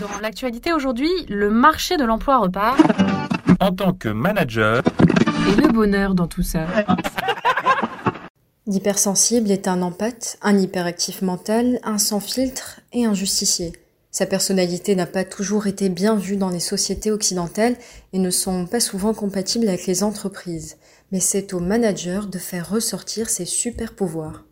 Dans l'actualité aujourd'hui, le marché de l'emploi repart. En tant que manager, Et le bonheur dans tout ça. L'hypersensible est un empathe, un hyperactif mental, un sans filtre et un justicier. Sa personnalité n'a pas toujours été bien vue dans les sociétés occidentales et ne sont pas souvent compatibles avec les entreprises. Mais c'est au manager de faire ressortir ses super pouvoirs.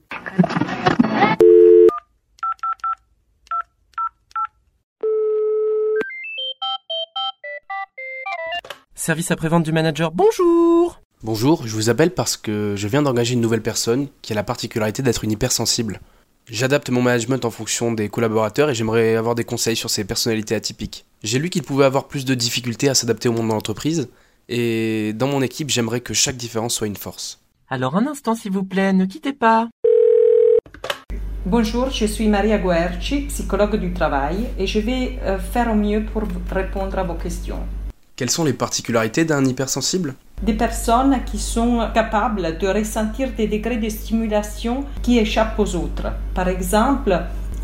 Service après-vente du manager, bonjour Bonjour, je vous appelle parce que je viens d'engager une nouvelle personne qui a la particularité d'être une hypersensible. J'adapte mon management en fonction des collaborateurs et j'aimerais avoir des conseils sur ses personnalités atypiques. J'ai lu qu'il pouvait avoir plus de difficultés à s'adapter au monde de l'entreprise et dans mon équipe, j'aimerais que chaque différence soit une force. Alors un instant s'il vous plaît, ne quittez pas. Bonjour, je suis Maria Guerci, psychologue du travail, et je vais euh, faire au mieux pour répondre à vos questions. Quelles sont les particularités d'un hypersensible? Des personnes qui sont capables de ressentir des degrés de stimulation qui échappent aux autres. Par exemple,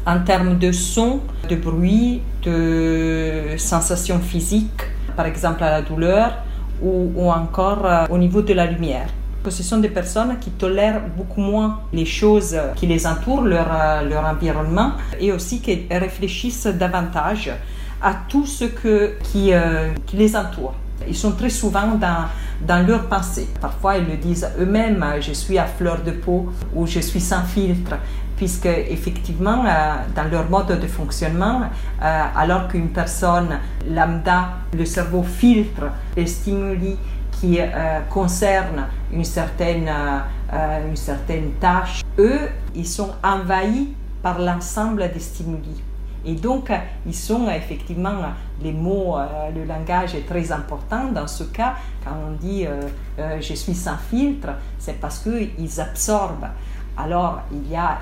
en termes de son, de bruit, de sensations physiques, par exemple à la douleur, ou, encore euh, au niveau de la lumière. Ce sont des personnes qui tolèrent beaucoup moins les choses qui les entourent, leur, euh, leur environnement, et aussi qui réfléchissent davantage à tout ce que, qui, euh, qui les entoure. Ils sont très souvent dans, dans leurs pensées. Parfois, ils le disent eux-mêmes, euh, je suis à fleur de peau ou je suis sans filtre, puisque effectivement, euh, dans leur mode de fonctionnement, alors qu'une personne lambda, le cerveau filtre les stimuli qui concernent une certaine, une certaine tâche, eux, ils sont envahis par l'ensemble des stimuli. Et donc, ils sont effectivement, euh, les mots, euh, le langage est très important dans ce cas. Quand on dit euh, je suis sans filtre, c'est parce qu'ils absorbent. Alors, il y a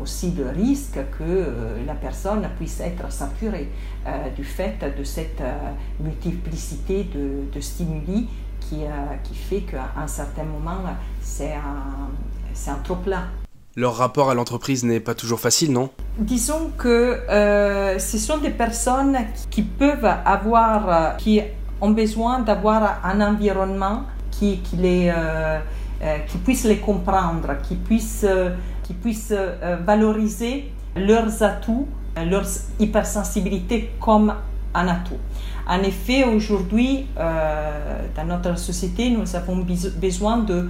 aussi le risque que la personne puisse être saturée du fait de cette multiplicité de, stimuli qui, fait qu'à un certain moment, c'est un, un trop-plein. Leur rapport à l'entreprise n'est pas toujours facile, non? Disons que euh, ce sont des personnes qui peuvent avoir, euh, qui ont besoin d'avoir un environnement qui, les, euh, qui puisse les comprendre, qui puisse, qui puisse valoriser leurs atouts, leur hypersensibilité comme un atout. En effet, aujourd'hui, dans notre société, nous avons besoin de,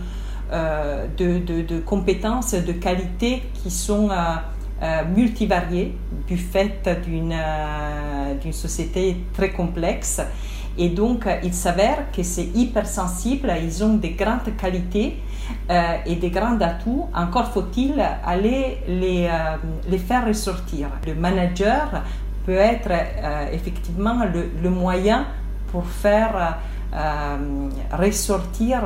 de, de- compétences, de qualités qui sont euh, euh, multivariées du fait d'une euh, société très complexe. Et donc, euh, il s'avère que ces hypersensibles, ils ont des grandes qualités euh, et des grands atouts. Encore faut-il aller les, euh, les faire ressortir. Le manager peut être euh, effectivement le, moyen pour faire euh, ressortir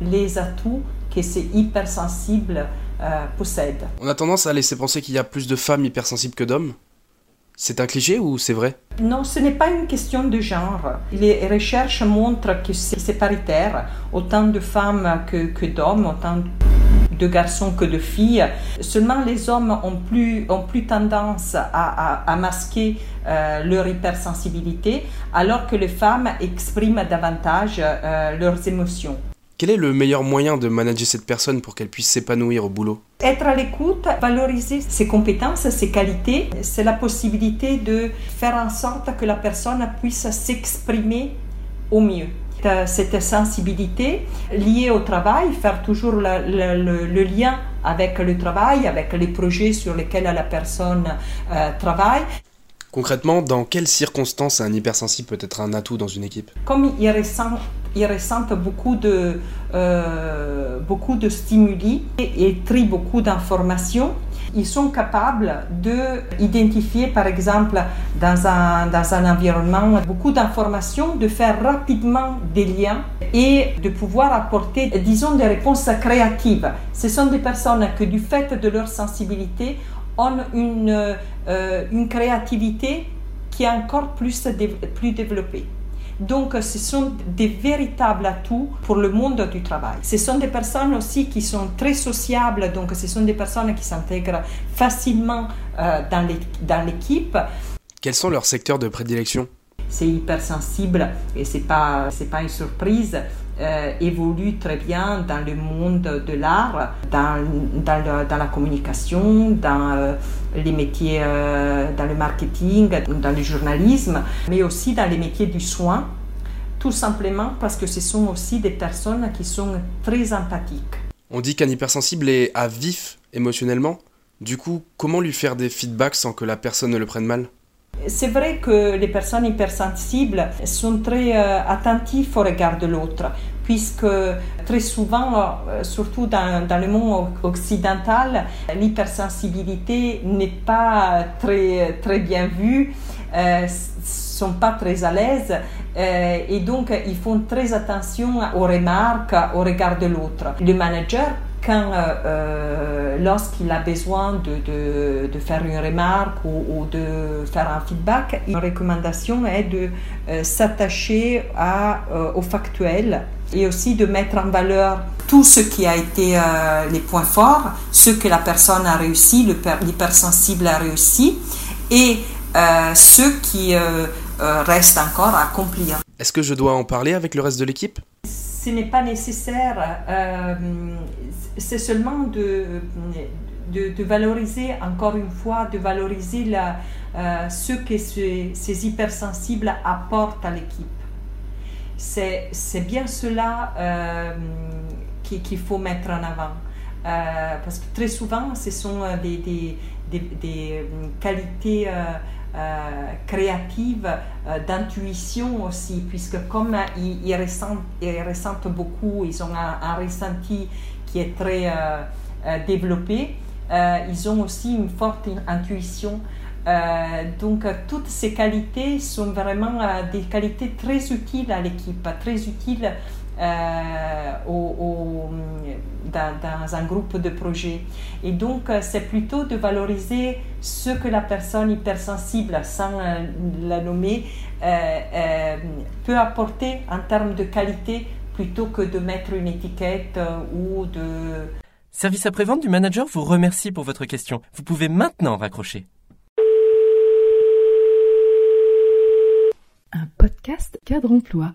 les atouts que ces hypersensibles euh, possèdent. On a tendance à laisser penser qu'il y a plus de femmes hypersensibles que d'hommes. C'est un cliché ou c'est vrai? Non, ce n'est pas une question de genre. Les recherches montrent que c'est paritaire, autant de femmes que, que d'hommes, autant de garçons que de filles. Seulement les hommes ont plus, ont plus tendance à, à- à masquer euh, leur hypersensibilité, alors que les femmes expriment davantage euh, leurs émotions. Quel est le meilleur moyen de manager cette personne pour qu'elle puisse s'épanouir au boulot? Être à l'écoute, valoriser ses compétences, ses qualités, c'est la possibilité de faire en sorte que la personne puisse s'exprimer au mieux. Euh, Cette sensibilité liée au travail, faire toujours le, le- le- le lien avec le travail, avec les projets sur lesquels la personne euh, travaille. Concrètement, dans quelles circonstances un hypersensible peut être un atout dans une équipe? Comme ils ressentent, ils ressentent beaucoup de, euh, beaucoup de stimuli et, et trient beaucoup d'informations, ils sont capables d'identifier, par exemple, dans un, dans un environnement, beaucoup d'informations, de faire rapidement des liens et de pouvoir apporter, disons, des réponses créatives. Ce sont des personnes que, du fait de leur sensibilité, ont une, euh, une créativité qui est encore plus, plus développée. Donc, ce sont des véritables atouts pour le monde du travail. Ce sont des personnes aussi qui sont très sociables, donc ce sont des personnes qui s'intègrent facilement euh, dans l'é- dans l'équipe. Quels sont leurs secteurs de prédilection? C'est hypersensible et c'est pas c'est pas une surprise. Euh, évolue très bien dans le monde de l'art, dans, dans, la communication, dans euh, les métiers, euh, dans le marketing, dans le journalisme, mais aussi dans les métiers du soin, tout simplement parce que ce sont aussi des personnes qui sont très empathiques. On dit qu'un hypersensible est à vif émotionnellement. Du coup, comment lui faire des feedbacks sans que la personne ne le prenne mal? C'est vrai que les personnes hypersensibles sont très euh, attentives au regard de l'autre, puisque très souvent, euh, surtout dans, dans, le monde occidental, l'hypersensibilité n'est pas très, très bien vue, euh, sont pas très à l'aise euh, et donc ils font très attention aux remarques, au regard de l'autre. Le manager quand, euh, lorsqu'il a besoin de, de, de, faire une remarque ou, ou, de faire un feedback, une recommandation est de euh, s'attacher euh, au factuel et aussi de mettre en valeur tout ce qui a été euh, les points forts, ce que la personne a réussi, l'hypersensible a réussi, et ce qui reste encore à accomplir. Est-ce que je dois en parler avec le reste de l'équipe? Ce n'est pas nécessaire, euh, c'est seulement de, de, valoriser, encore une fois, de valoriser la, euh, ce que ce, ces hypersensibles apportent à l'équipe. C'est bien cela euh, qu'il qu faut mettre en avant. Euh, parce que très souvent, ce sont des, des, des, des qualités euh, créative, euh, d'intuition aussi, puisque comme ils, ressentent, beaucoup, ils ont un, ressenti qui est très euh, développé, ils ont aussi une forte intuition. donc toutes ces qualités sont vraiment des qualités très utiles à l'équipe, très utiles euh, au, au, dans, dans, un groupe de projet. Et donc, euh, c'est plutôt de valoriser ce que la personne hypersensible, sans euh, la nommer, euh, peut apporter en termes de qualité plutôt que de mettre une étiquette ou de... Service après-vente du manager vous remercie pour votre question. Vous pouvez maintenant raccrocher. Un podcast cadre emploi.